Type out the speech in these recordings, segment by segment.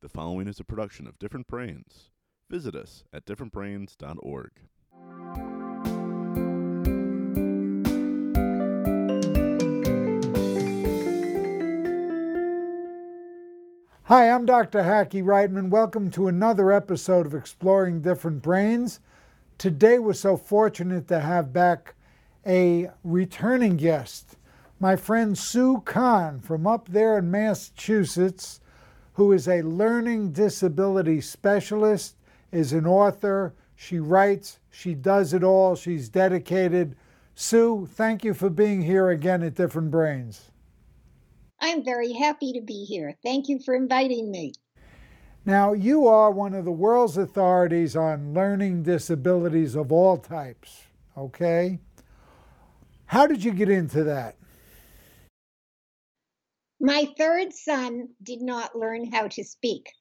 The following is a production of Different Brains. Visit us at differentbrains.org. Hi, I'm Dr. Hackie Reitman. Welcome to another episode of Exploring Different Brains. Today, we're so fortunate to have back a returning guest, my friend Sue Kahn from up there in Massachusetts who is a learning disability specialist, is an author. She writes, she does it all, she's dedicated. Sue, thank you for being here again at Different Brains. I'm very happy to be here. Thank you for inviting me. Now, you are one of the world's authorities on learning disabilities of all types, okay? How did you get into that? My third son did not learn how to speak.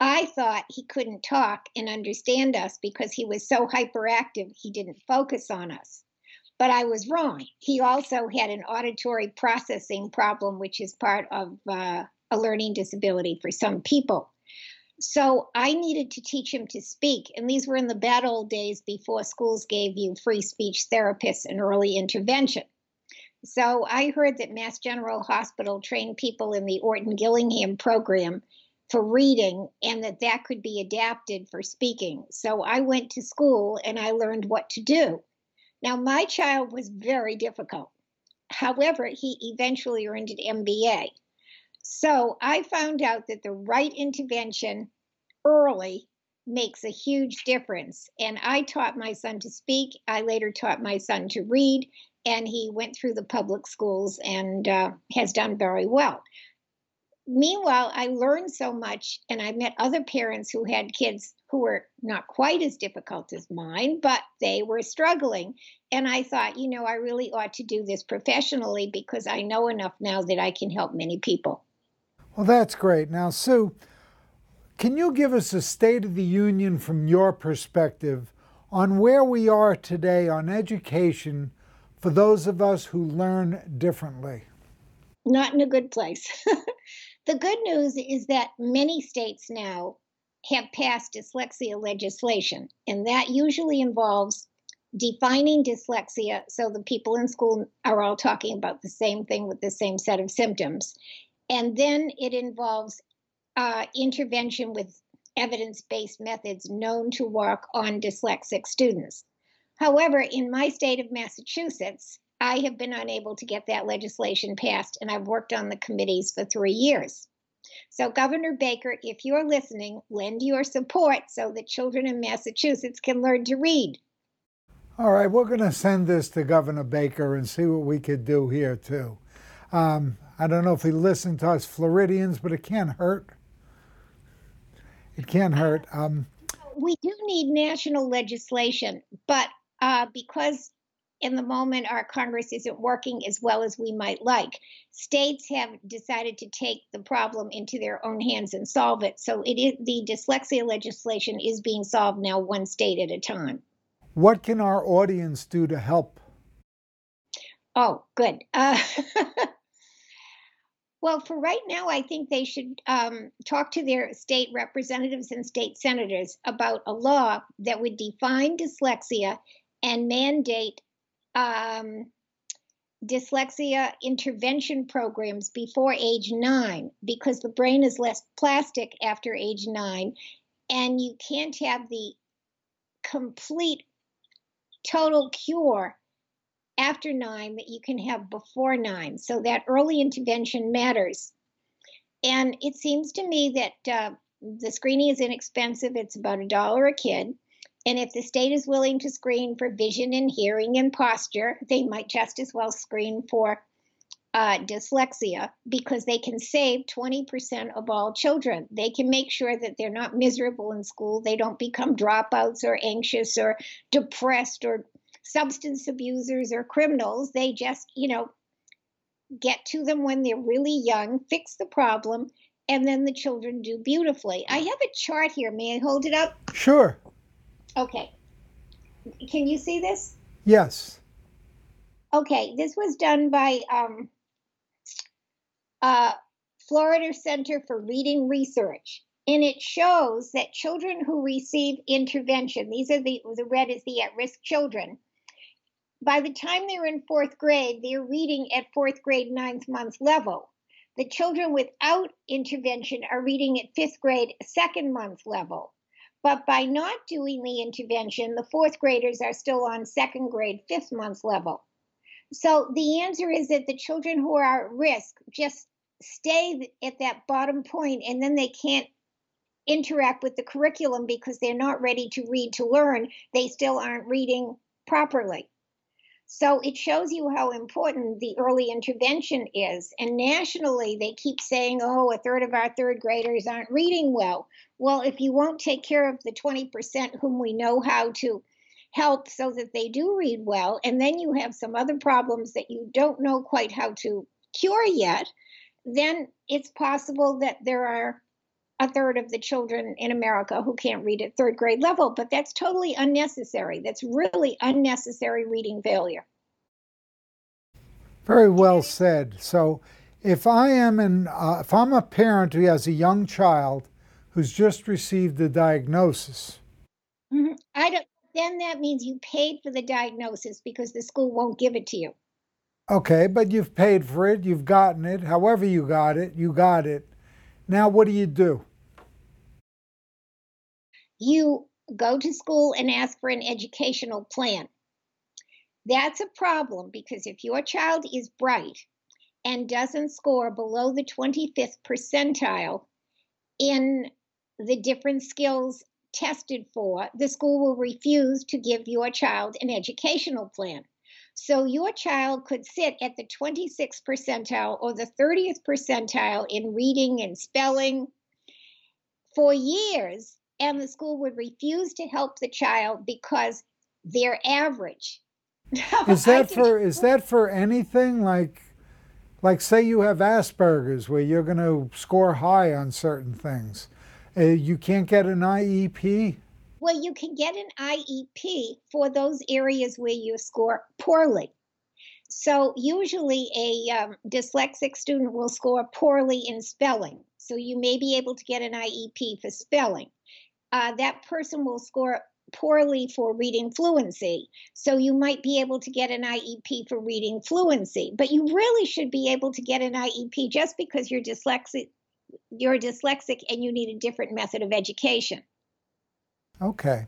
I thought he couldn't talk and understand us because he was so hyperactive he didn't focus on us. But I was wrong. He also had an auditory processing problem, which is part of uh, a learning disability for some people. So I needed to teach him to speak. And these were in the bad old days before schools gave you free speech therapists and early intervention. So I heard that Mass General Hospital trained people in the Orton Gillingham program for reading and that that could be adapted for speaking. So I went to school and I learned what to do. Now, my child was very difficult. However, he eventually earned an MBA. So I found out that the right intervention early makes a huge difference. And I taught my son to speak. I later taught my son to read and he went through the public schools and uh, has done very well. Meanwhile, I learned so much, and I met other parents who had kids who were not quite as difficult as mine, but they were struggling. And I thought, you know, I really ought to do this professionally because I know enough now that I can help many people. Well, that's great. Now, Sue, can you give us a State of the Union from your perspective on where we are today on education for those of us who learn differently? Not in a good place. the good news is that many states now have passed dyslexia legislation, and that usually involves defining dyslexia so the people in school are all talking about the same thing with the same set of symptoms. And then it involves uh, intervention with evidence based methods known to work on dyslexic students. However, in my state of Massachusetts, I have been unable to get that legislation passed, and I've worked on the committees for three years. So, Governor Baker, if you're listening, lend your support so that children in Massachusetts can learn to read. All right, we're going to send this to Governor Baker and see what we could do here, too. Um, I don't know if he listened to us Floridians, but it can't hurt. It can't hurt. Um, we do need national legislation, but uh, because in the moment our Congress isn't working as well as we might like. States have decided to take the problem into their own hands and solve it. So it is the dyslexia legislation is being solved now one state at a time. What can our audience do to help? Oh, good. Uh, well, for right now, I think they should um, talk to their state representatives and state senators about a law that would define dyslexia and mandate um, dyslexia intervention programs before age nine because the brain is less plastic after age nine, and you can't have the complete total cure after nine that you can have before nine. So that early intervention matters. And it seems to me that uh, the screening is inexpensive, it's about a dollar a kid. And if the state is willing to screen for vision and hearing and posture, they might just as well screen for uh, dyslexia because they can save 20% of all children. They can make sure that they're not miserable in school, they don't become dropouts or anxious or depressed or substance abusers or criminals. They just, you know, get to them when they're really young, fix the problem, and then the children do beautifully. I have a chart here. May I hold it up? Sure. Okay. Can you see this? Yes. Okay, this was done by um, uh, Florida Center for Reading Research. And it shows that children who receive intervention, these are the, the red is the at risk children, by the time they're in fourth grade, they're reading at fourth grade, ninth month level. The children without intervention are reading at fifth grade, second month level. But by not doing the intervention, the fourth graders are still on second grade, fifth month level. So the answer is that the children who are at risk just stay at that bottom point and then they can't interact with the curriculum because they're not ready to read to learn. They still aren't reading properly. So it shows you how important the early intervention is. And nationally, they keep saying, oh, a third of our third graders aren't reading well. Well, if you won't take care of the 20% whom we know how to help so that they do read well, and then you have some other problems that you don't know quite how to cure yet, then it's possible that there are a third of the children in America who can't read at third grade level, but that's totally unnecessary. That's really unnecessary reading failure. Very well said. So, if I am an, uh, if I'm a parent who has a young child who's just received the diagnosis, mm-hmm. I don't. Then that means you paid for the diagnosis because the school won't give it to you. Okay, but you've paid for it. You've gotten it. However you got it, you got it. Now, what do you do? You go to school and ask for an educational plan. That's a problem because if your child is bright and doesn't score below the 25th percentile in the different skills tested for, the school will refuse to give your child an educational plan. So your child could sit at the 26th percentile or the 30th percentile in reading and spelling for years, and the school would refuse to help the child because they're average. is that for is that for anything like like say you have Asperger's where you're going to score high on certain things? Uh, you can't get an IEP? Well, you can get an IEP for those areas where you score poorly. So, usually, a um, dyslexic student will score poorly in spelling. So, you may be able to get an IEP for spelling. Uh, that person will score poorly for reading fluency. So, you might be able to get an IEP for reading fluency. But you really should be able to get an IEP just because you're dyslexic. You're dyslexic and you need a different method of education. Okay.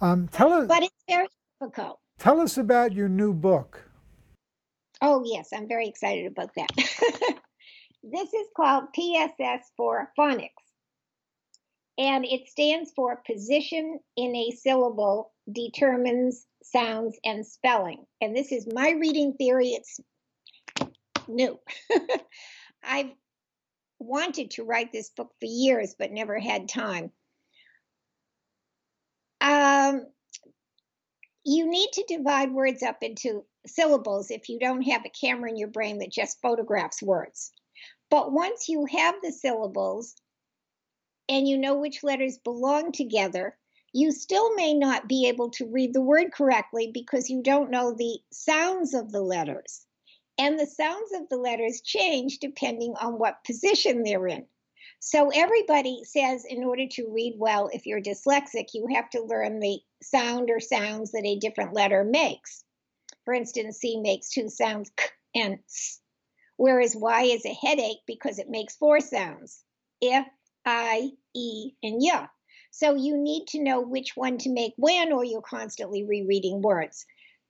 Um, tell us. But it's very difficult. Tell us about your new book. Oh, yes, I'm very excited about that. this is called PSS for Phonics, and it stands for Position in a Syllable Determines Sounds and Spelling. And this is my reading theory. It's new. I've wanted to write this book for years, but never had time. Um, you need to divide words up into syllables if you don't have a camera in your brain that just photographs words. But once you have the syllables and you know which letters belong together, you still may not be able to read the word correctly because you don't know the sounds of the letters. And the sounds of the letters change depending on what position they're in. So everybody says in order to read well, if you're dyslexic, you have to learn the sound or sounds that a different letter makes. For instance, C makes two sounds, k and s, whereas Y is a headache because it makes four sounds, I, I, E, and Y. So you need to know which one to make when, or you're constantly rereading words.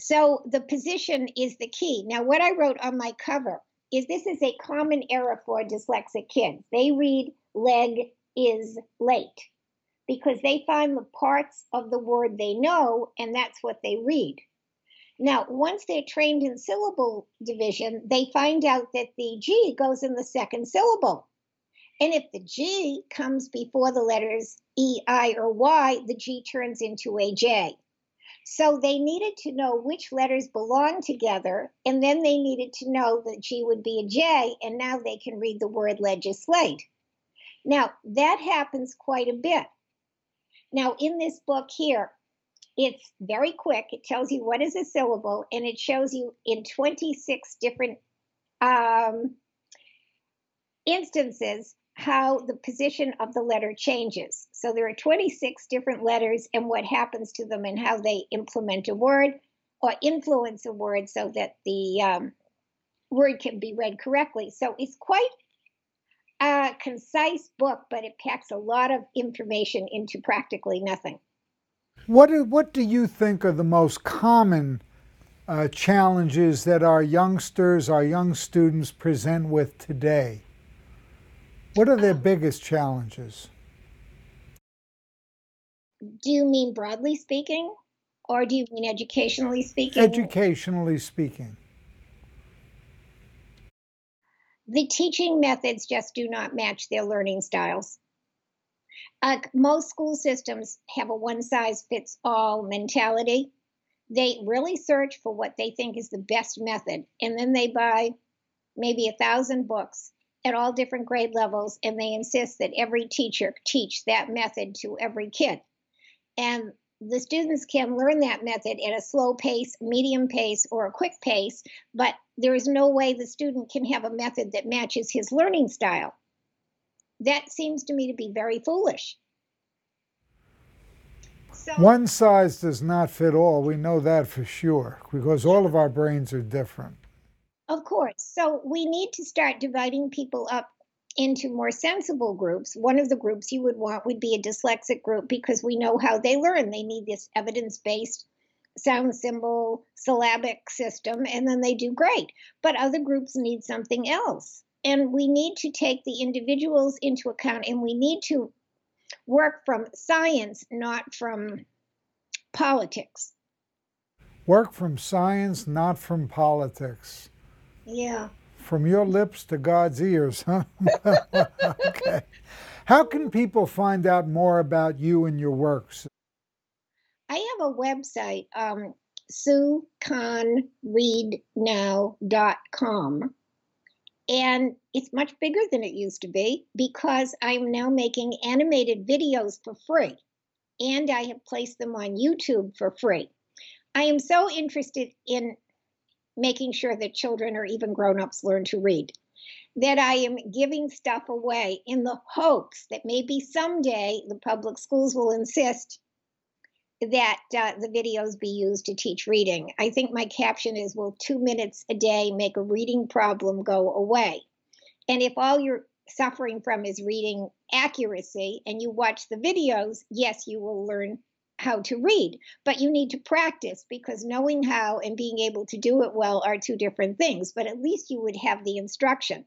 So the position is the key. Now, what I wrote on my cover is this is a common error for dyslexic kids. They read leg is late because they find the parts of the word they know and that's what they read. Now, once they're trained in syllable division, they find out that the G goes in the second syllable. And if the G comes before the letters E, I, or Y, the G turns into a J. So they needed to know which letters belong together, and then they needed to know that G would be a J, and now they can read the word legislate. Now, that happens quite a bit. Now, in this book here, it's very quick. It tells you what is a syllable, and it shows you in 26 different um, instances how the position of the letter changes. So there are 26 different letters and what happens to them and how they implement a word or influence a word so that the um, word can be read correctly. So it's quite a concise book, but it packs a lot of information into practically nothing. What do, what do you think are the most common uh, challenges that our youngsters, our young students present with today? What are their biggest challenges? Do you mean broadly speaking, or do you mean educationally speaking? Educationally speaking. The teaching methods just do not match their learning styles. Uh, most school systems have a one size fits all mentality. They really search for what they think is the best method, and then they buy maybe a thousand books at all different grade levels, and they insist that every teacher teach that method to every kid. And the students can learn that method at a slow pace, medium pace, or a quick pace, but there is no way the student can have a method that matches his learning style. That seems to me to be very foolish. So, One size does not fit all. We know that for sure because all of our brains are different. Of course. So we need to start dividing people up into more sensible groups. One of the groups you would want would be a dyslexic group because we know how they learn. They need this evidence based sound symbol syllabic system and then they do great. But other groups need something else. And we need to take the individuals into account and we need to work from science, not from politics. Work from science, not from politics. Yeah. From your lips to God's ears, huh? okay. How can people find out more about you and your works? I have a website, um, suekahnreadnow.com. And it's much bigger than it used to be because I'm now making animated videos for free. And I have placed them on YouTube for free. I am so interested in making sure that children or even grown-ups learn to read that i am giving stuff away in the hopes that maybe someday the public schools will insist that uh, the videos be used to teach reading. I think my caption is will two minutes a day make a reading problem go away? And if all you're suffering from is reading accuracy and you watch the videos yes you will learn how to read, but you need to practice because knowing how and being able to do it well are two different things, but at least you would have the instruction.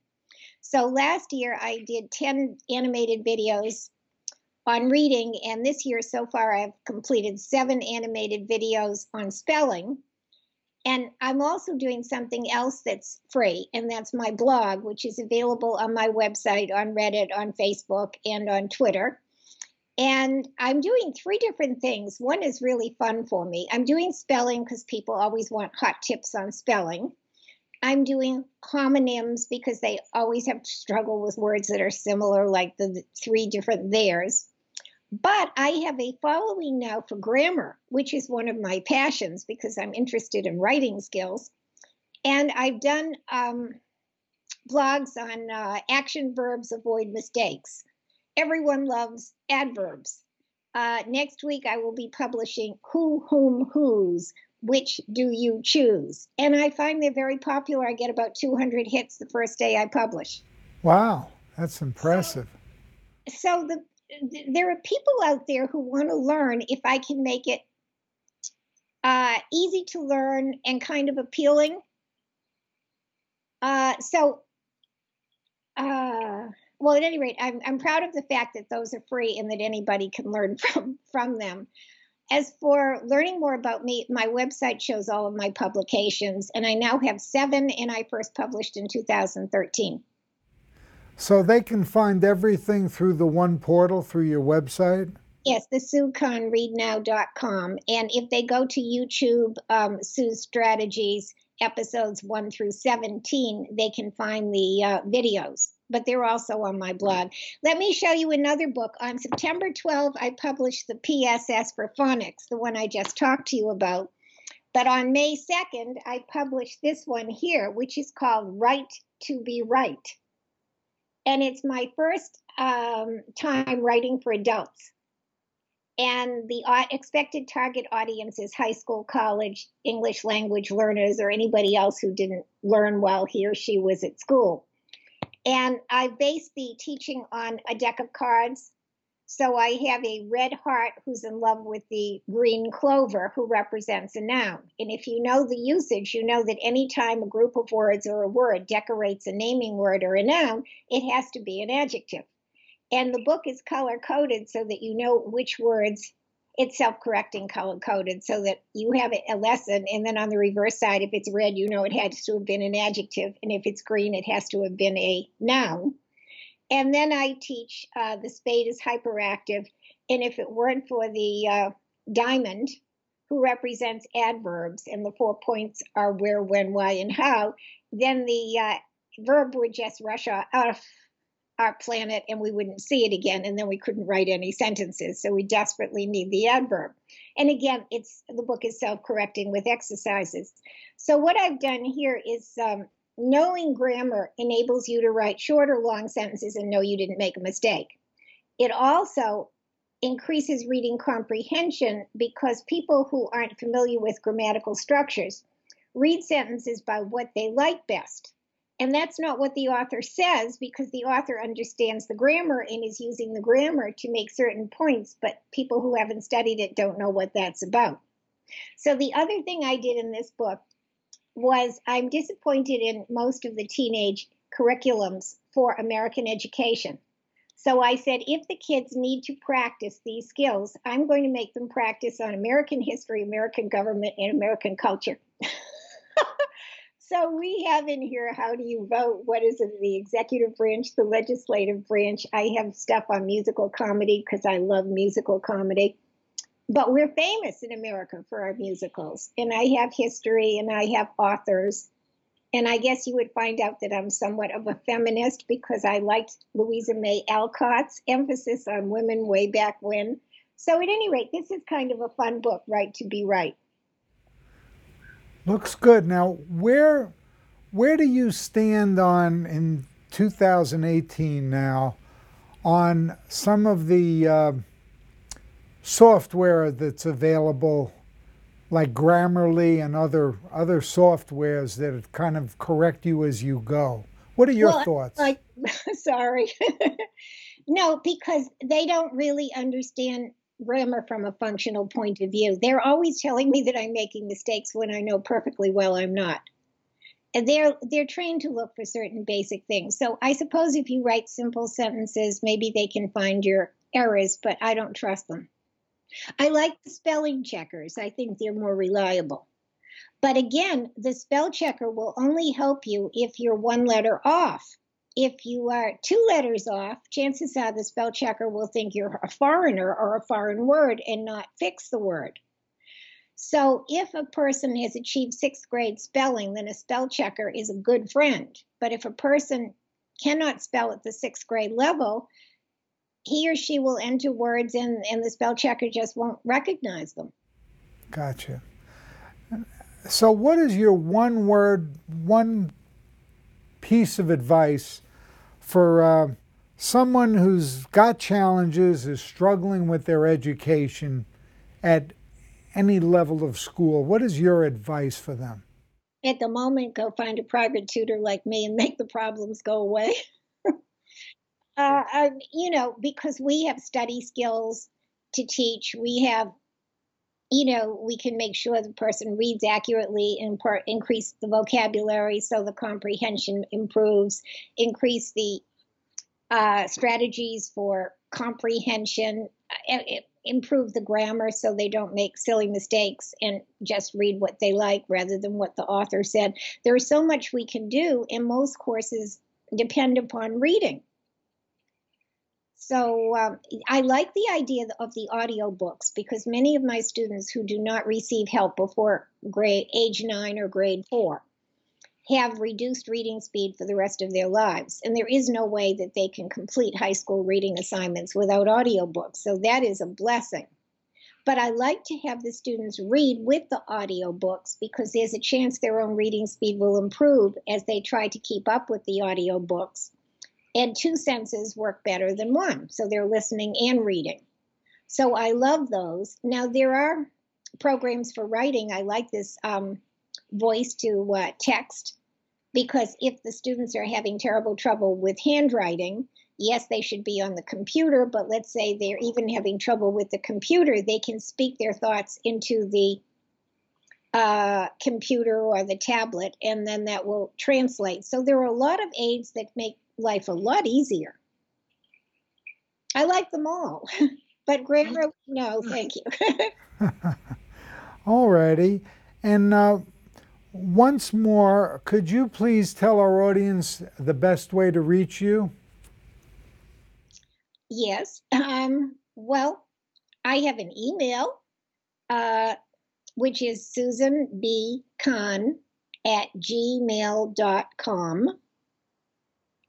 So last year I did 10 animated videos on reading, and this year so far I've completed seven animated videos on spelling. And I'm also doing something else that's free, and that's my blog, which is available on my website, on Reddit, on Facebook, and on Twitter. And I'm doing three different things. One is really fun for me. I'm doing spelling because people always want hot tips on spelling. I'm doing homonyms because they always have to struggle with words that are similar, like the three different theirs. But I have a following now for grammar, which is one of my passions because I'm interested in writing skills. And I've done um, blogs on uh, action verbs avoid mistakes everyone loves adverbs. Uh, next week, I will be publishing Who, Whom, Whose, Which Do You Choose? And I find they're very popular. I get about 200 hits the first day I publish. Wow, that's impressive. So, so the, there are people out there who want to learn if I can make it uh, easy to learn and kind of appealing. Uh, so, uh, well, at any rate, I'm, I'm proud of the fact that those are free and that anybody can learn from, from them. As for learning more about me, my website shows all of my publications, and I now have seven, and I first published in 2013. So they can find everything through the one portal through your website? Yes, the SueKahnReadNow.com. And if they go to YouTube, um, Sue's Strategies, episodes 1 through 17, they can find the uh, videos but they're also on my blog. Let me show you another book. On September 12, I published the PSS for phonics, the one I just talked to you about. But on May 2nd, I published this one here, which is called Write to Be Right. And it's my first um, time writing for adults. And the expected target audience is high school, college, English language learners, or anybody else who didn't learn while he or she was at school. And I base the teaching on a deck of cards so I have a red heart who's in love with the green clover who represents a noun. And if you know the usage, you know that anytime a group of words or a word decorates a naming word or a noun, it has to be an adjective. And the book is color coded so that you know which words it's self correcting color coded so that you have a lesson. And then on the reverse side, if it's red, you know it has to have been an adjective. And if it's green, it has to have been a noun. And then I teach uh, the spade is hyperactive. And if it weren't for the uh, diamond, who represents adverbs, and the four points are where, when, why, and how, then the uh, verb would just rush off our planet and we wouldn't see it again and then we couldn't write any sentences so we desperately need the adverb and again it's the book is self-correcting with exercises so what i've done here is um, knowing grammar enables you to write short or long sentences and know you didn't make a mistake. It also increases reading comprehension because people who aren't familiar with grammatical structures read sentences by what they like best. And that's not what the author says because the author understands the grammar and is using the grammar to make certain points, but people who haven't studied it don't know what that's about. So, the other thing I did in this book was I'm disappointed in most of the teenage curriculums for American education. So I said, if the kids need to practice these skills, I'm going to make them practice on American history, American government, and American culture. so we have in here how do you vote? What is it, the executive branch, the legislative branch? I have stuff on musical comedy because I love musical comedy but we're famous in America for our musicals. And I have history and I have authors. And I guess you would find out that I'm somewhat of a feminist because I liked Louisa May Alcott's emphasis on women way back when. So, at any rate, this is kind of a fun book, Write to Be Right. Looks good. Now, where where do you stand on in 2018 now on some of the uh, software that's available like Grammarly and other other softwares that kind of correct you as you go. What are your well, thoughts? Like, sorry. no, because they don't really understand grammar from a functional point of view. They're always telling me that I'm making mistakes when I know perfectly well I'm not. And they're they're trained to look for certain basic things. So I suppose if you write simple sentences, maybe they can find your errors, but I don't trust them. I like the spelling checkers. I think they're more reliable. But again, the spell checker will only help you if you're one letter off. If you are two letters off, chances are the spell checker will think you're a foreigner or a foreign word and not fix the word. So if a person has achieved sixth grade spelling, then a spell checker is a good friend. But if a person cannot spell at the sixth grade level, he or she will enter words and, and the spell checker just won't recognize them. Gotcha. So, what is your one word, one piece of advice for uh, someone who's got challenges, is struggling with their education at any level of school? What is your advice for them? At the moment, go find a private tutor like me and make the problems go away. Uh, um, you know, because we have study skills to teach, we have, you know, we can make sure the person reads accurately and per- increase the vocabulary so the comprehension improves, increase the uh, strategies for comprehension, uh, improve the grammar so they don't make silly mistakes and just read what they like rather than what the author said. There is so much we can do, and most courses depend upon reading. So um, I like the idea of the audio books because many of my students who do not receive help before grade age nine or grade four have reduced reading speed for the rest of their lives. And there is no way that they can complete high school reading assignments without audiobooks. So that is a blessing. But I like to have the students read with the audiobooks because there's a chance their own reading speed will improve as they try to keep up with the audiobooks And two senses work better than one. So they're listening and reading. So I love those. Now, there are programs for writing. I like this um, voice to uh, text because if the students are having terrible trouble with handwriting, yes, they should be on the computer, but let's say they're even having trouble with the computer, they can speak their thoughts into the uh, computer or the tablet, and then that will translate. So there are a lot of aids that make life a lot easier. I like them all, but grammar, no, thank you. Alrighty. And uh, once more, could you please tell our audience the best way to reach you? Yes. Um, well, I have an email, uh, which is Susan B. Kahn at gmail.com.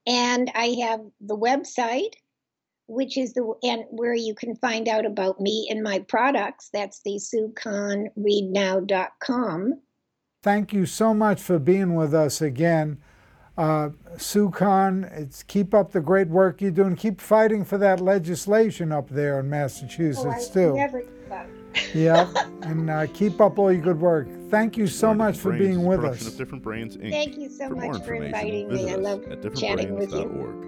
And I have the website, which is the and where you can find out about me and my products. That's the SueKahnReadNow.com. Thank you so much for being with us again. Uh, Sue Kahn, it's keep up the great work you're doing. Keep fighting for that legislation up there in Massachusetts oh, too. Never yeah, and uh, keep up all your good work. Thank you so much for being with us. Of Different Brains, Inc. Thank you so for much for inviting me. I us love at chatting with you. differentbrains.org.